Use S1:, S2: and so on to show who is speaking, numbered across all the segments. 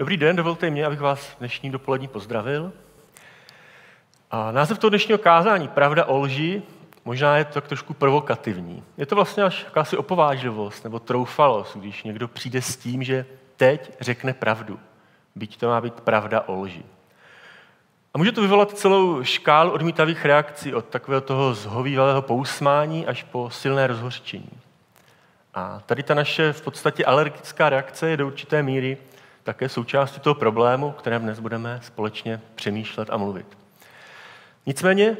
S1: Dobrý den, dovolte mě, abych vás dnešní dopolední pozdravil. A název toho dnešního kázání, Pravda o lži, možná je to tak trošku provokativní. Je to vlastně až jakási opovážlivost nebo troufalost, když někdo přijde s tím, že teď řekne pravdu. Byť to má být pravda o lži. A může to vyvolat celou škálu odmítavých reakcí od takového toho zhovývalého pousmání až po silné rozhořčení. A tady ta naše v podstatě alergická reakce je do určité míry také součástí toho problému, o kterém dnes budeme společně přemýšlet a mluvit. Nicméně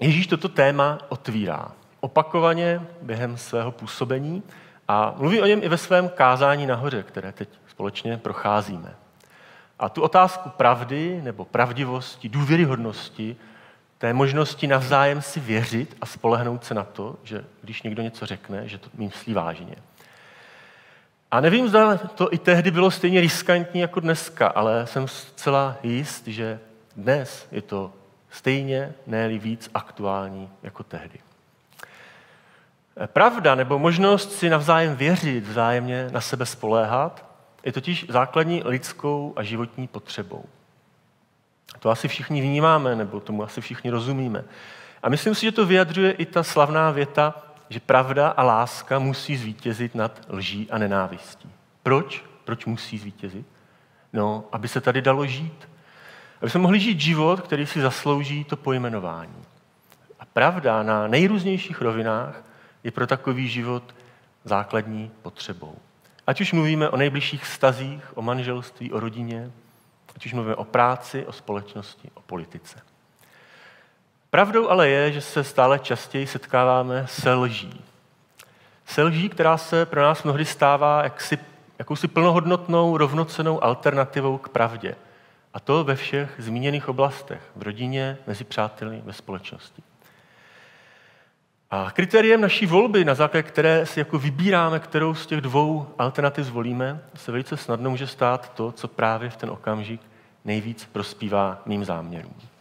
S1: Ježíš toto téma otvírá opakovaně během svého působení a mluví o něm i ve svém kázání nahoře, které teď společně procházíme. A tu otázku pravdy nebo pravdivosti, důvěryhodnosti, té možnosti navzájem si věřit a spolehnout se na to, že když někdo něco řekne, že to myslí vážně. A nevím, zda to i tehdy bylo stejně riskantní jako dneska, ale jsem zcela jist, že dnes je to stejně, ne víc aktuální jako tehdy. Pravda nebo možnost si navzájem věřit, vzájemně na sebe spoléhat, je totiž základní lidskou a životní potřebou. To asi všichni vnímáme, nebo tomu asi všichni rozumíme. A myslím si, že to vyjadřuje i ta slavná věta, že pravda a láska musí zvítězit nad lží a nenávistí. Proč? Proč musí zvítězit? No, aby se tady dalo žít. Aby jsme mohli žít život, který si zaslouží to pojmenování. A pravda na nejrůznějších rovinách je pro takový život základní potřebou. Ať už mluvíme o nejbližších stazích, o manželství, o rodině, ať už mluvíme o práci, o společnosti, o politice. Pravdou ale je, že se stále častěji setkáváme se lží. Se lží, která se pro nás mnohdy stává jaksi, jakousi plnohodnotnou, rovnocenou alternativou k pravdě. A to ve všech zmíněných oblastech, v rodině, mezi přáteli, ve společnosti. A kritériem naší volby, na základě které si jako vybíráme, kterou z těch dvou alternativ zvolíme, se velice snadno může stát to, co právě v ten okamžik nejvíc prospívá mým záměrům.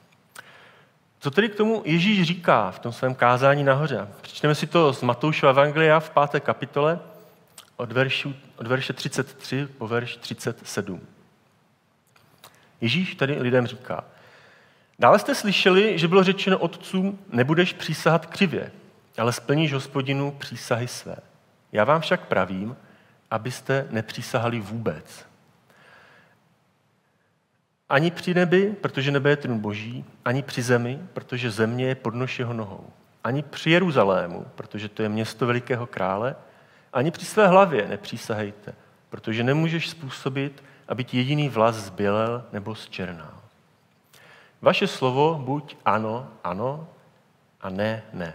S1: Co tedy k tomu Ježíš říká v tom svém kázání nahoře? Přečteme si to z Matoušova Evangelia v páté kapitole od, veršu, od verše 33 po verš 37. Ježíš tady lidem říká, dále jste slyšeli, že bylo řečeno otcům, nebudeš přísahat křivě, ale splníš hospodinu přísahy své. Já vám však pravím, abyste nepřísahali vůbec. Ani při nebi, protože nebe je trůn boží, ani při zemi, protože země je podnož jeho nohou. Ani při Jeruzalému, protože to je město velikého krále, ani při své hlavě nepřísahejte, protože nemůžeš způsobit, aby ti jediný vlas zbělel nebo zčernal. Vaše slovo buď ano, ano a ne, ne.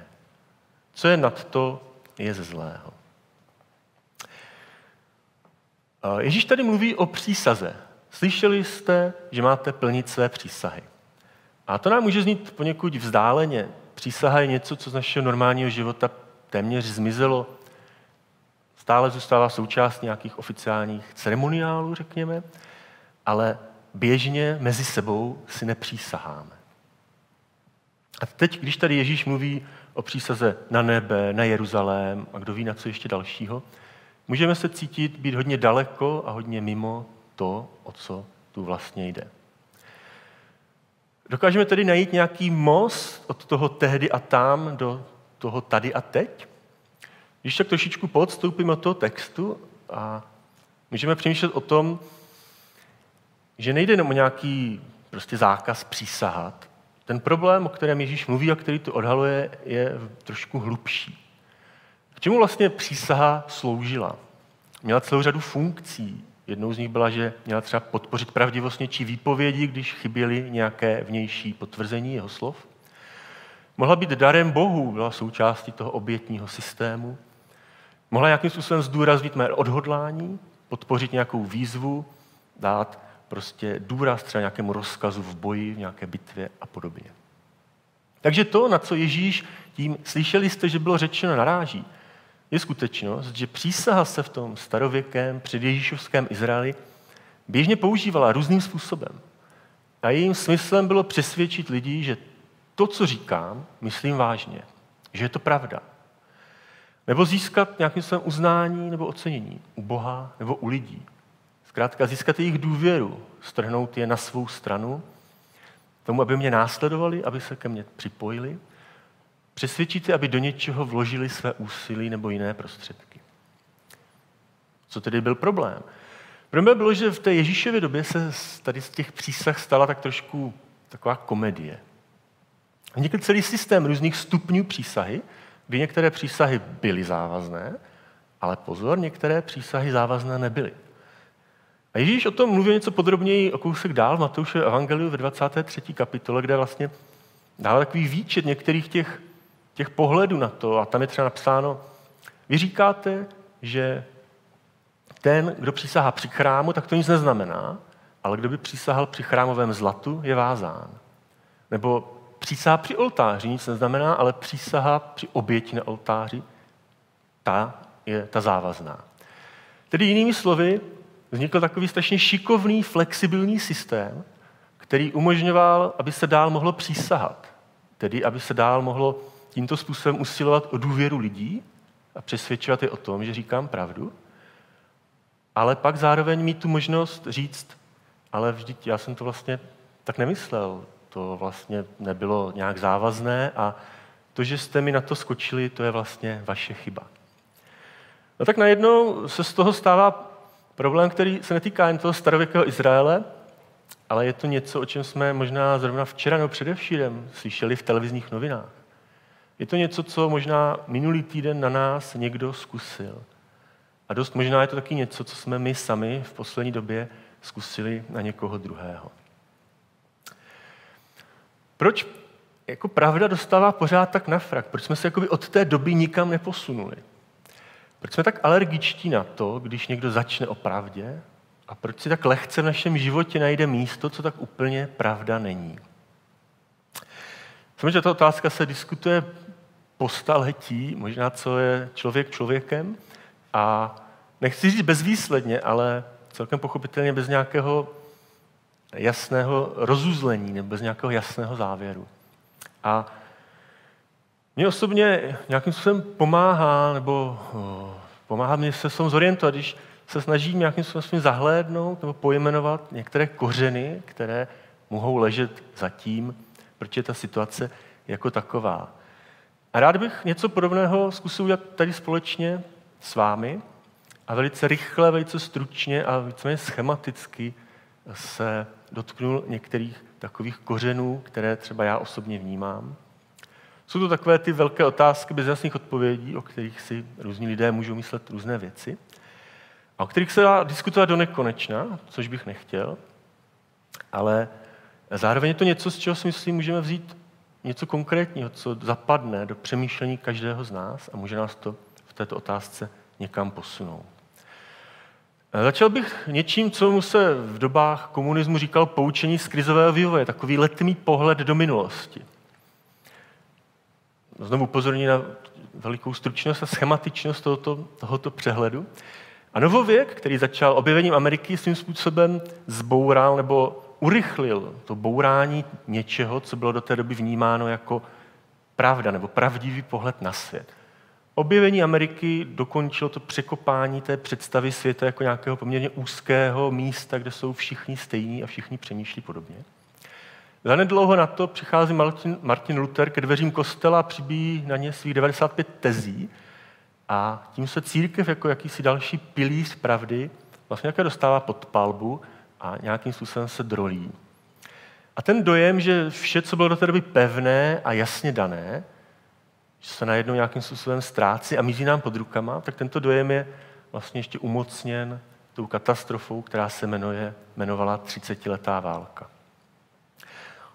S1: Co je nad to, je ze zlého. Ježíš tady mluví o přísaze. Slyšeli jste, že máte plnit své přísahy. A to nám může znít poněkud vzdáleně. Přísaha je něco, co z našeho normálního života téměř zmizelo. Stále zůstává součást nějakých oficiálních ceremoniálů, řekněme, ale běžně mezi sebou si nepřísaháme. A teď, když tady Ježíš mluví o přísaze na nebe, na Jeruzalém a kdo ví na co ještě dalšího, můžeme se cítit být hodně daleko a hodně mimo to, o co tu vlastně jde. Dokážeme tedy najít nějaký most od toho tehdy a tam do toho tady a teď? Když tak trošičku podstoupíme od toho textu a můžeme přemýšlet o tom, že nejde jenom o nějaký prostě zákaz přísahat. Ten problém, o kterém Ježíš mluví a který tu odhaluje, je trošku hlubší. K čemu vlastně přísaha sloužila? Měla celou řadu funkcí. Jednou z nich byla, že měla třeba podpořit pravdivost něčí výpovědi, když chyběly nějaké vnější potvrzení jeho slov. Mohla být darem Bohu, byla součástí toho obětního systému. Mohla nějakým způsobem zdůraznit mé odhodlání, podpořit nějakou výzvu, dát prostě důraz třeba nějakému rozkazu v boji, v nějaké bitvě a podobně. Takže to, na co Ježíš tím slyšeli jste, že bylo řečeno, naráží, je skutečnost, že přísaha se v tom starověkém předježíšovském Izraeli běžně používala různým způsobem. A jejím smyslem bylo přesvědčit lidi, že to, co říkám, myslím vážně, že je to pravda. Nebo získat nějakým svém uznání nebo ocenění u Boha nebo u lidí. Zkrátka získat jejich důvěru, strhnout je na svou stranu, tomu, aby mě následovali, aby se ke mně připojili, přesvědčit je, aby do něčeho vložili své úsilí nebo jiné prostředky. Co tedy byl problém? Problém bylo, že v té Ježíšově době se tady z těch přísah stala tak trošku taková komedie. Vznikl celý systém různých stupňů přísahy, kdy některé přísahy byly závazné, ale pozor, některé přísahy závazné nebyly. A Ježíš o tom mluví něco podrobněji o kousek dál v Matouše Evangeliu ve 23. kapitole, kde vlastně dává takový výčet některých těch, těch pohledů na to. A tam je třeba napsáno, vy říkáte, že ten, kdo přísahá při chrámu, tak to nic neznamená, ale kdo by přísahal při chrámovém zlatu, je vázán. Nebo přísaha při oltáři nic neznamená, ale přísaha při oběti na oltáři, ta je ta závazná. Tedy jinými slovy, vznikl takový strašně šikovný, flexibilní systém, který umožňoval, aby se dál mohlo přísahat. Tedy, aby se dál mohlo tímto způsobem usilovat o důvěru lidí a přesvědčovat je o tom, že říkám pravdu, ale pak zároveň mít tu možnost říct, ale vždyť já jsem to vlastně tak nemyslel, to vlastně nebylo nějak závazné a to, že jste mi na to skočili, to je vlastně vaše chyba. No tak najednou se z toho stává problém, který se netýká jen toho starověkého Izraele, ale je to něco, o čem jsme možná zrovna včera nebo především slyšeli v televizních novinách. Je to něco, co možná minulý týden na nás někdo zkusil. A dost možná je to taky něco, co jsme my sami v poslední době zkusili na někoho druhého. Proč jako pravda dostává pořád tak na frak? Proč jsme se jakoby od té doby nikam neposunuli? Proč jsme tak alergičtí na to, když někdo začne o pravdě? A proč si tak lehce v našem životě najde místo, co tak úplně pravda není? Samozřejmě, ta otázka se diskutuje po staletí, možná co je člověk člověkem, a nechci říct bezvýsledně, ale celkem pochopitelně bez nějakého jasného rozuzlení nebo bez nějakého jasného závěru. A mě osobně nějakým způsobem pomáhá, nebo pomáhá mě se som zorientovat, když se snažím nějakým způsobem zahlédnout nebo pojmenovat některé kořeny, které mohou ležet za tím, proč je ta situace jako taková. A rád bych něco podobného zkusil udělat tady společně s vámi a velice rychle, velice stručně a víceméně schematicky se dotknul některých takových kořenů, které třeba já osobně vnímám. Jsou to takové ty velké otázky bez jasných odpovědí, o kterých si různí lidé můžou myslet různé věci a o kterých se dá diskutovat do nekonečna, což bych nechtěl, ale zároveň je to něco, z čeho si myslím, můžeme vzít něco konkrétního, co zapadne do přemýšlení každého z nás a může nás to v této otázce někam posunout. Začal bych něčím, co mu se v dobách komunismu říkal poučení z krizového vývoje, takový letmý pohled do minulosti. Znovu upozorní na velikou stručnost a schematičnost tohoto, tohoto přehledu. A novověk, který začal objevením Ameriky, svým způsobem zboural nebo urychlil to bourání něčeho, co bylo do té doby vnímáno jako pravda nebo pravdivý pohled na svět. Objevení Ameriky dokončilo to překopání té představy světa jako nějakého poměrně úzkého místa, kde jsou všichni stejní a všichni přemýšlí podobně. Zanedlouho na to přichází Martin, Martin Luther ke dveřím kostela a přibíjí na ně svých 95 tezí a tím se církev jako jakýsi další pilíř pravdy vlastně jaké dostává pod palbu a nějakým způsobem se drolí. A ten dojem, že vše, co bylo do té doby pevné a jasně dané, že se najednou nějakým způsobem ztrácí a mizí nám pod rukama, tak tento dojem je vlastně ještě umocněn tou katastrofou, která se jmenuje, jmenovala 30-letá válka.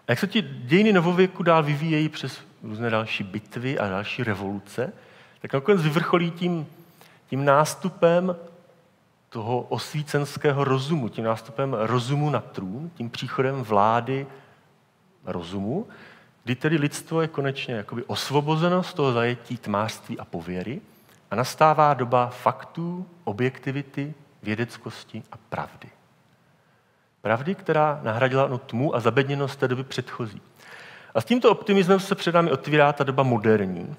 S1: A jak se ti dějiny novověku dál vyvíjejí přes různé další bitvy a další revoluce, tak nakonec vyvrcholí tím, tím nástupem toho osvícenského rozumu, tím nástupem rozumu na trůn, tím příchodem vlády rozumu, kdy tedy lidstvo je konečně jakoby osvobozeno z toho zajetí tmářství a pověry a nastává doba faktů, objektivity, vědeckosti a pravdy. Pravdy, která nahradila no tmu a zabedněnost té doby předchozí. A s tímto optimismem se před námi otvírá ta doba moderní,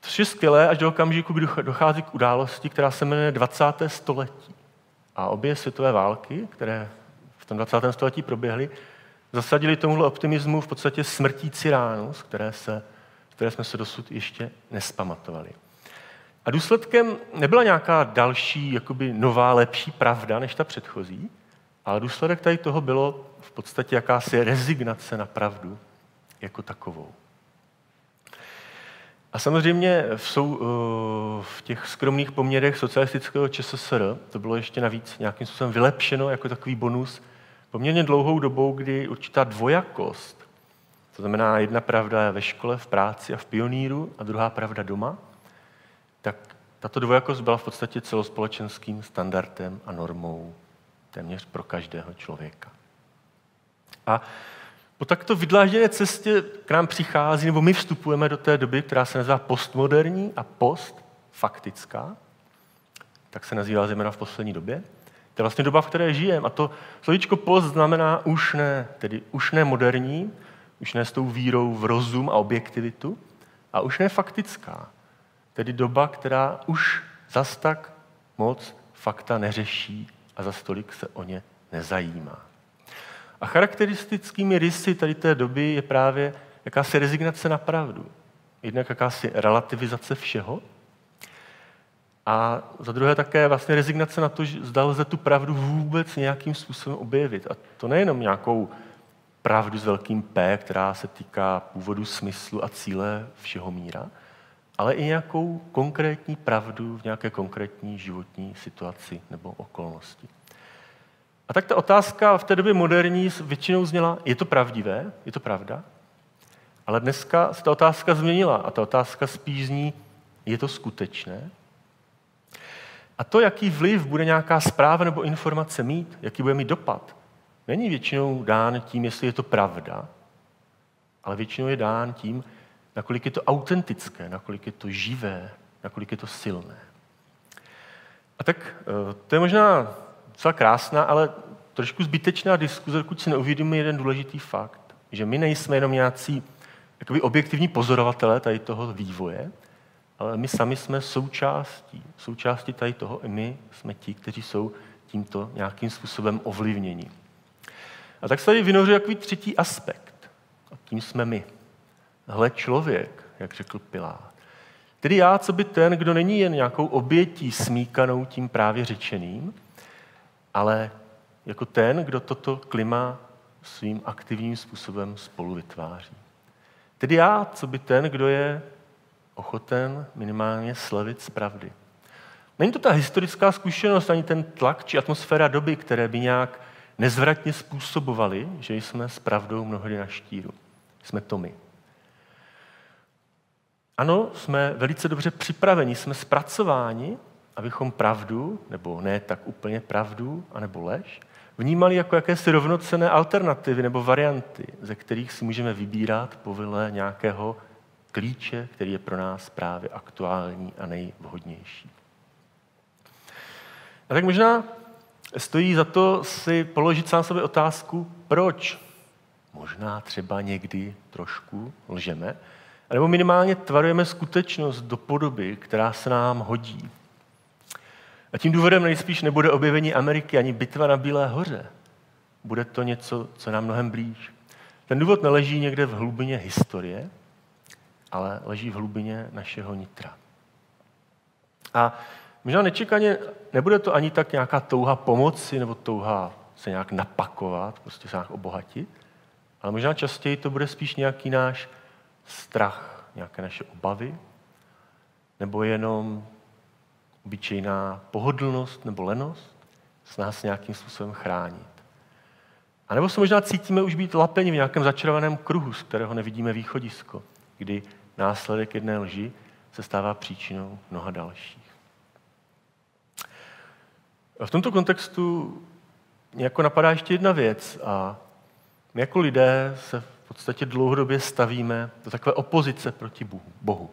S1: což je skvělé až do okamžiku, kdy dochází k události, která se jmenuje 20. století. A obě světové války, které v tom 20. století proběhly, zasadili tomuhle optimismu v podstatě smrtící ránu, z které, se, z které jsme se dosud ještě nespamatovali. A důsledkem nebyla nějaká další, jakoby nová, lepší pravda než ta předchozí, ale důsledek tady toho bylo v podstatě jakási rezignace na pravdu jako takovou. A samozřejmě v, sou, eh, v těch skromných poměrech socialistického ČSSR to bylo ještě navíc nějakým způsobem vylepšeno jako takový bonus poměrně dlouhou dobou, kdy určitá dvojakost, to znamená jedna pravda je ve škole, v práci a v pioníru a druhá pravda doma, tak tato dvojakost byla v podstatě celospolečenským standardem a normou téměř pro každého člověka. A po takto vydlážděné cestě k nám přichází, nebo my vstupujeme do té doby, která se nazývá postmoderní a postfaktická, tak se nazývá zejména v poslední době. To je vlastně doba, v které žijeme. A to slovíčko post znamená už ne, tedy už ne moderní, už ne s tou vírou v rozum a objektivitu, a už ne faktická. Tedy doba, která už zas tak moc fakta neřeší a za stolik se o ně nezajímá. A charakteristickými rysy tady té doby je právě jakási rezignace na pravdu. Jednak jakási relativizace všeho a za druhé také vlastně rezignace na to, že zda lze tu pravdu vůbec nějakým způsobem objevit. A to nejenom nějakou pravdu s velkým P, která se týká původu, smyslu a cíle všeho míra, ale i nějakou konkrétní pravdu v nějaké konkrétní životní situaci nebo okolnosti. A tak ta otázka v té době moderní většinou zněla, je to pravdivé, je to pravda? Ale dneska se ta otázka změnila a ta otázka spíš zní, je to skutečné? A to, jaký vliv bude nějaká zpráva nebo informace mít, jaký bude mít dopad, není většinou dán tím, jestli je to pravda, ale většinou je dán tím, nakolik je to autentické, nakolik je to živé, nakolik je to silné. A tak eh, to je možná docela krásná, ale trošku zbytečná diskuze, dokud si neuvědomíme jeden důležitý fakt, že my nejsme jenom nějací jakoby objektivní pozorovatelé tady toho vývoje, ale my sami jsme součástí, součástí tady toho i my jsme ti, kteří jsou tímto nějakým způsobem ovlivněni. A tak se tady vynoří takový třetí aspekt. A tím jsme my. Hle člověk, jak řekl Pilát. Tedy já, co by ten, kdo není jen nějakou obětí smíkanou tím právě řečeným, ale jako ten, kdo toto klima svým aktivním způsobem spolu vytváří. Tedy já, co by ten, kdo je ochoten minimálně slevit z pravdy. Není to ta historická zkušenost, ani ten tlak či atmosféra doby, které by nějak nezvratně způsobovaly, že jsme s pravdou mnohdy na štíru. Jsme to my. Ano, jsme velice dobře připraveni, jsme zpracováni, abychom pravdu, nebo ne tak úplně pravdu, anebo lež, vnímali jako jakési rovnocené alternativy nebo varianty, ze kterých si můžeme vybírat povile nějakého klíče, který je pro nás právě aktuální a nejvhodnější. A tak možná stojí za to si položit sám sobě otázku, proč možná třeba někdy trošku lžeme, nebo minimálně tvarujeme skutečnost do podoby, která se nám hodí. A tím důvodem nejspíš nebude objevení Ameriky ani bitva na Bílé hoře. Bude to něco, co nám mnohem blíž. Ten důvod neleží někde v hlubině historie, ale leží v hlubině našeho nitra. A možná nečekaně nebude to ani tak nějaká touha pomoci nebo touha se nějak napakovat, prostě se nějak obohatit, ale možná častěji to bude spíš nějaký náš strach, nějaké naše obavy, nebo jenom obyčejná pohodlnost nebo lenost, snaha se nějakým způsobem chránit. A nebo se možná cítíme už být lapeni v nějakém začarovaném kruhu, z kterého nevidíme východisko, kdy následek jedné lži se stává příčinou mnoha dalších. A v tomto kontextu mě jako napadá ještě jedna věc a my jako lidé se v podstatě dlouhodobě stavíme do takové opozice proti Bohu.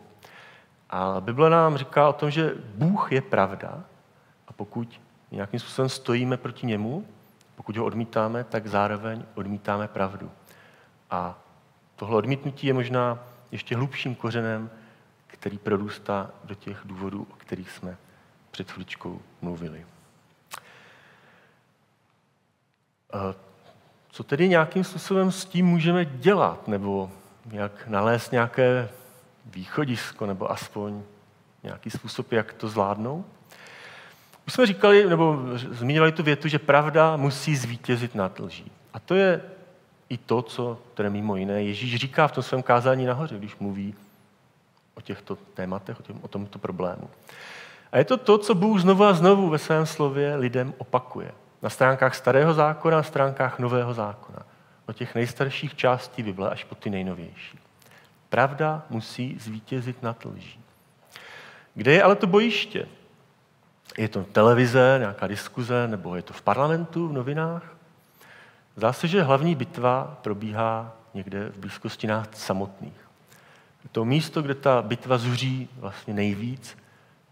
S1: A Bible nám říká o tom, že Bůh je pravda a pokud nějakým způsobem stojíme proti němu, pokud ho odmítáme, tak zároveň odmítáme pravdu. A tohle odmítnutí je možná ještě hlubším kořenem, který prorůstá do těch důvodů, o kterých jsme před chvíličkou mluvili. co tedy nějakým způsobem s tím můžeme dělat, nebo jak nalézt nějaké východisko, nebo aspoň nějaký způsob, jak to zvládnout? Už jsme říkali, nebo zmínili tu větu, že pravda musí zvítězit nad lží. A to je i to, co, které mimo jiné Ježíš říká v tom svém kázání nahoře, když mluví o těchto tématech, o, těm, o tomto problému. A je to to, co Bůh znovu a znovu ve svém slově lidem opakuje. Na stránkách starého zákona, na stránkách nového zákona. O těch nejstarších částí Bible až po ty nejnovější. Pravda musí zvítězit nad lží. Kde je ale to bojiště? Je to televize, nějaká diskuze, nebo je to v parlamentu, v novinách? Zdá se, že hlavní bitva probíhá někde v blízkosti nás samotných. To místo, kde ta bitva zuří vlastně nejvíc,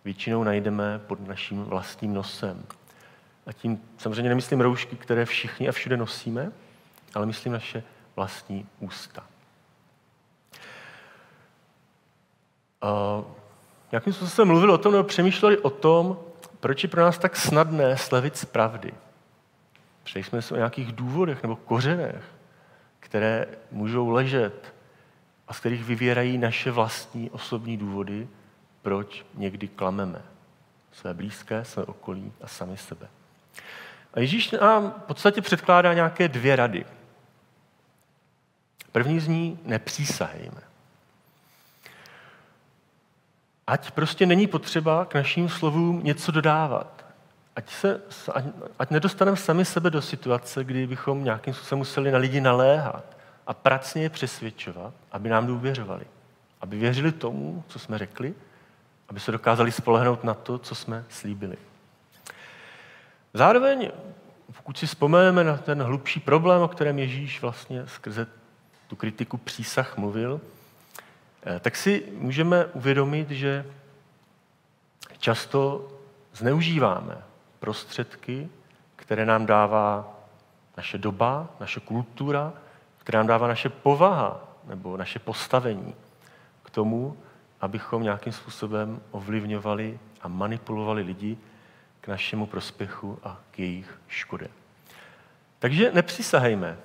S1: většinou najdeme pod naším vlastním nosem. A tím samozřejmě nemyslím roušky, které všichni a všude nosíme, ale myslím naše vlastní ústa. Uh, jakým způsobem mluvil o tom, nebo přemýšleli o tom, proč je pro nás tak snadné slevit z pravdy. Přeji jsme se o nějakých důvodech nebo kořenech, které můžou ležet a z kterých vyvěrají naše vlastní osobní důvody, proč někdy klameme své blízké, své okolí a sami sebe. A Ježíš nám v podstatě předkládá nějaké dvě rady. První z ní nepřísahejme. Ať prostě není potřeba k našim slovům něco dodávat. Ať, se, ať, ať nedostaneme sami sebe do situace, kdy bychom nějakým způsobem museli na lidi naléhat a pracně je přesvědčovat, aby nám důvěřovali. Aby věřili tomu, co jsme řekli, aby se dokázali spolehnout na to, co jsme slíbili. Zároveň, pokud si vzpomeneme na ten hlubší problém, o kterém Ježíš vlastně skrze tu kritiku přísah mluvil, tak si můžeme uvědomit, že často zneužíváme prostředky, které nám dává naše doba, naše kultura, které nám dává naše povaha nebo naše postavení k tomu, abychom nějakým způsobem ovlivňovali a manipulovali lidi k našemu prospěchu a k jejich škodě. Takže nepřisahejme,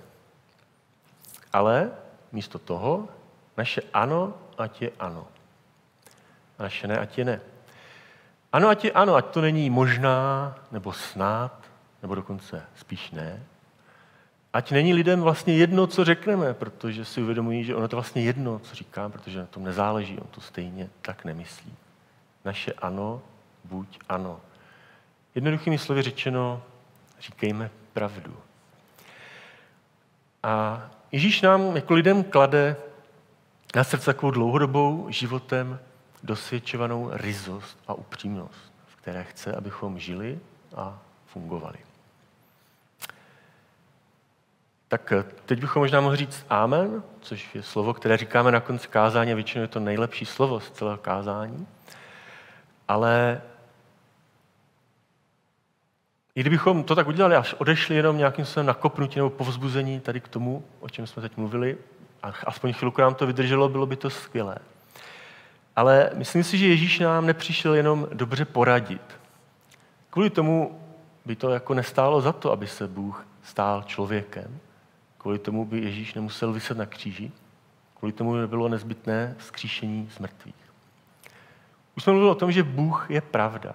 S1: ale místo toho naše ano, ať je ano. A naše ne, ať je ne. Ano, ať je ano, ať to není možná, nebo snad, nebo dokonce spíš ne. Ať není lidem vlastně jedno, co řekneme, protože si uvědomují, že ono to vlastně jedno, co říkám, protože na tom nezáleží, on to stejně tak nemyslí. Naše ano, buď ano. Jednoduchými slovy řečeno, říkejme pravdu. A Ježíš nám jako lidem klade na srdce takovou dlouhodobou životem dosvědčovanou rizost a upřímnost, v které chce, abychom žili a fungovali. Tak teď bychom možná mohli říct amen, což je slovo, které říkáme na konci kázání, a většinou je to nejlepší slovo z celého kázání. Ale i kdybychom to tak udělali, až odešli jenom nějakým způsobem nakopnutí nebo povzbuzení tady k tomu, o čem jsme teď mluvili, a aspoň chvilku nám to vydrželo, bylo by to skvělé. Ale myslím si, že Ježíš nám nepřišel jenom dobře poradit. Kvůli tomu by to jako nestálo za to, aby se Bůh stál člověkem. Kvůli tomu by Ježíš nemusel vyset na kříži. Kvůli tomu by nebylo nezbytné skříšení z mrtvých. Už jsme mluvili o tom, že Bůh je pravda.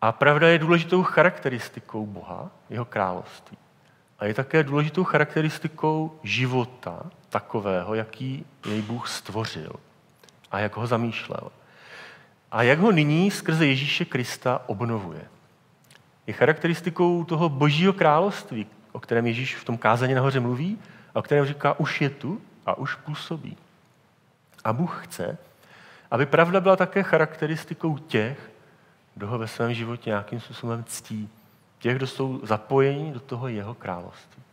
S1: A pravda je důležitou charakteristikou Boha, jeho království. A je také důležitou charakteristikou života takového, jaký jej Bůh stvořil a jak ho zamýšlel. A jak ho nyní skrze Ježíše Krista obnovuje. Je charakteristikou toho božího království, o kterém Ježíš v tom kázaně nahoře mluví a o kterém říká, už je tu a už působí. A Bůh chce, aby pravda byla také charakteristikou těch, kdo ho ve svém životě nějakým způsobem ctí. Těch, kdo jsou zapojeni do toho jeho království.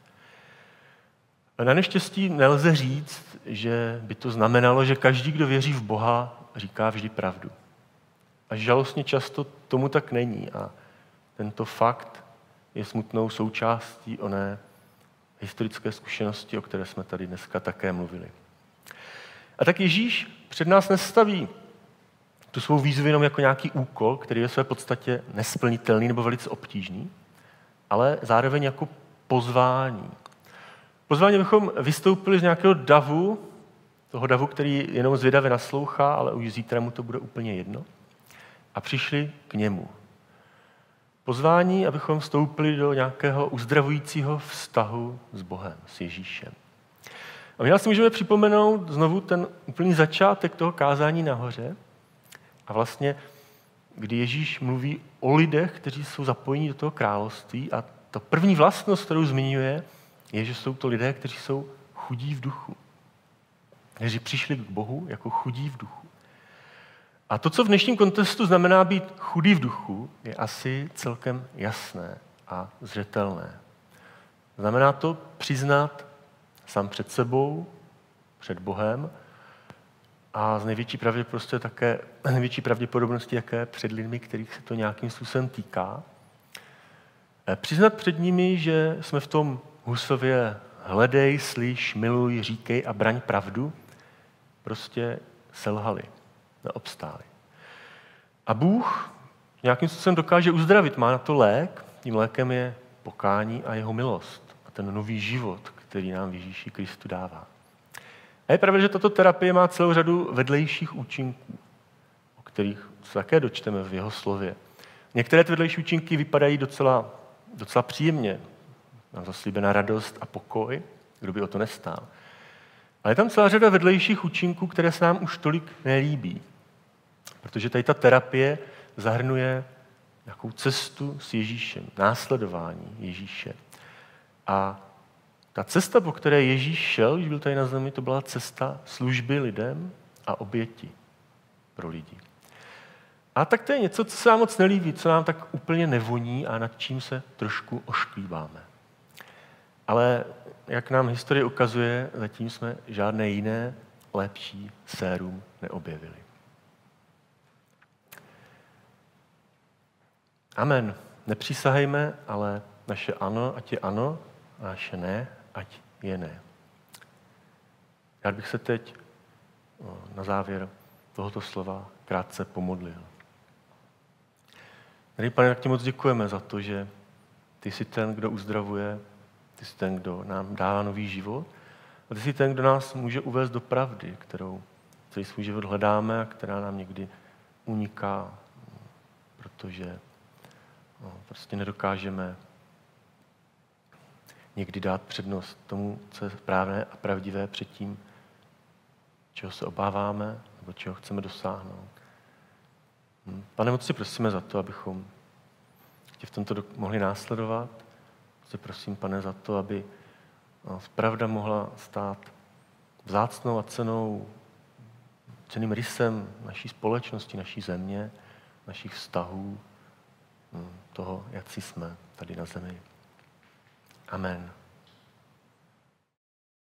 S1: Na neštěstí nelze říct, že by to znamenalo, že každý, kdo věří v Boha, říká vždy pravdu. A žalostně často tomu tak není. A tento fakt je smutnou součástí oné historické zkušenosti, o které jsme tady dneska také mluvili. A tak Ježíš před nás nestaví tu svou výzvu jenom jako nějaký úkol, který je své podstatě nesplnitelný nebo velice obtížný, ale zároveň jako pozvání. Pozvání, abychom vystoupili z nějakého davu, toho davu, který jenom zvědavě naslouchá, ale už zítra mu to bude úplně jedno, a přišli k němu. Pozvání, abychom vstoupili do nějakého uzdravujícího vztahu s Bohem, s Ježíšem. A my si můžeme připomenout znovu ten úplný začátek toho kázání nahoře. A vlastně, kdy Ježíš mluví o lidech, kteří jsou zapojeni do toho království a ta první vlastnost, kterou zmiňuje, je, že jsou to lidé, kteří jsou chudí v duchu. Kteří přišli k Bohu jako chudí v duchu. A to, co v dnešním kontextu znamená být chudý v duchu, je asi celkem jasné a zřetelné. Znamená to přiznat sám před sebou, před Bohem a z největší pravděpodobnosti také, největší pravděpodobnosti jaké před lidmi, kterých se to nějakým způsobem týká. Eh, přiznat před nimi, že jsme v tom Husově hledej, slyš, miluj, říkej a braň pravdu, prostě selhali, neobstáli. A Bůh nějakým způsobem dokáže uzdravit, má na to lék, tím lékem je pokání a jeho milost a ten nový život, který nám Ježíši Kristu dává. A je pravda, že tato terapie má celou řadu vedlejších účinků, o kterých se také dočteme v jeho slově. Některé ty vedlejší účinky vypadají docela, docela příjemně. Nám zaslíbená radost a pokoj, kdo by o to nestál. Ale je tam celá řada vedlejších účinků, které se nám už tolik nelíbí. Protože tady ta terapie zahrnuje nějakou cestu s Ježíšem, následování Ježíše. A ta cesta, po které Ježíš šel, když byl tady na zemi, to byla cesta služby lidem a oběti pro lidi. A tak to je něco, co se nám moc nelíbí, co nám tak úplně nevoní a nad čím se trošku ošklíváme. Ale jak nám historie ukazuje, zatím jsme žádné jiné lepší sérum neobjevili. Amen. Nepřísahejme, ale naše ano, ať je ano, a naše ne, ať je ne. Já bych se teď na závěr tohoto slova krátce pomodlil. Tady, pane, tak ti moc děkujeme za to, že ty jsi ten, kdo uzdravuje, ty jsi ten, kdo nám dává nový život a ty jsi ten, kdo nás může uvést do pravdy, kterou celý svůj život hledáme a která nám někdy uniká, protože no, prostě nedokážeme někdy dát přednost tomu, co je správné a pravdivé před tím, čeho se obáváme nebo čeho chceme dosáhnout. Hm. Pane, moc si prosíme za to, abychom tě v tomto mohli následovat. Si prosím, pane, za to, aby pravda mohla stát vzácnou a cenou, ceným rysem naší společnosti, naší země, našich vztahů, hm, toho, jak jsme tady na zemi. Amen.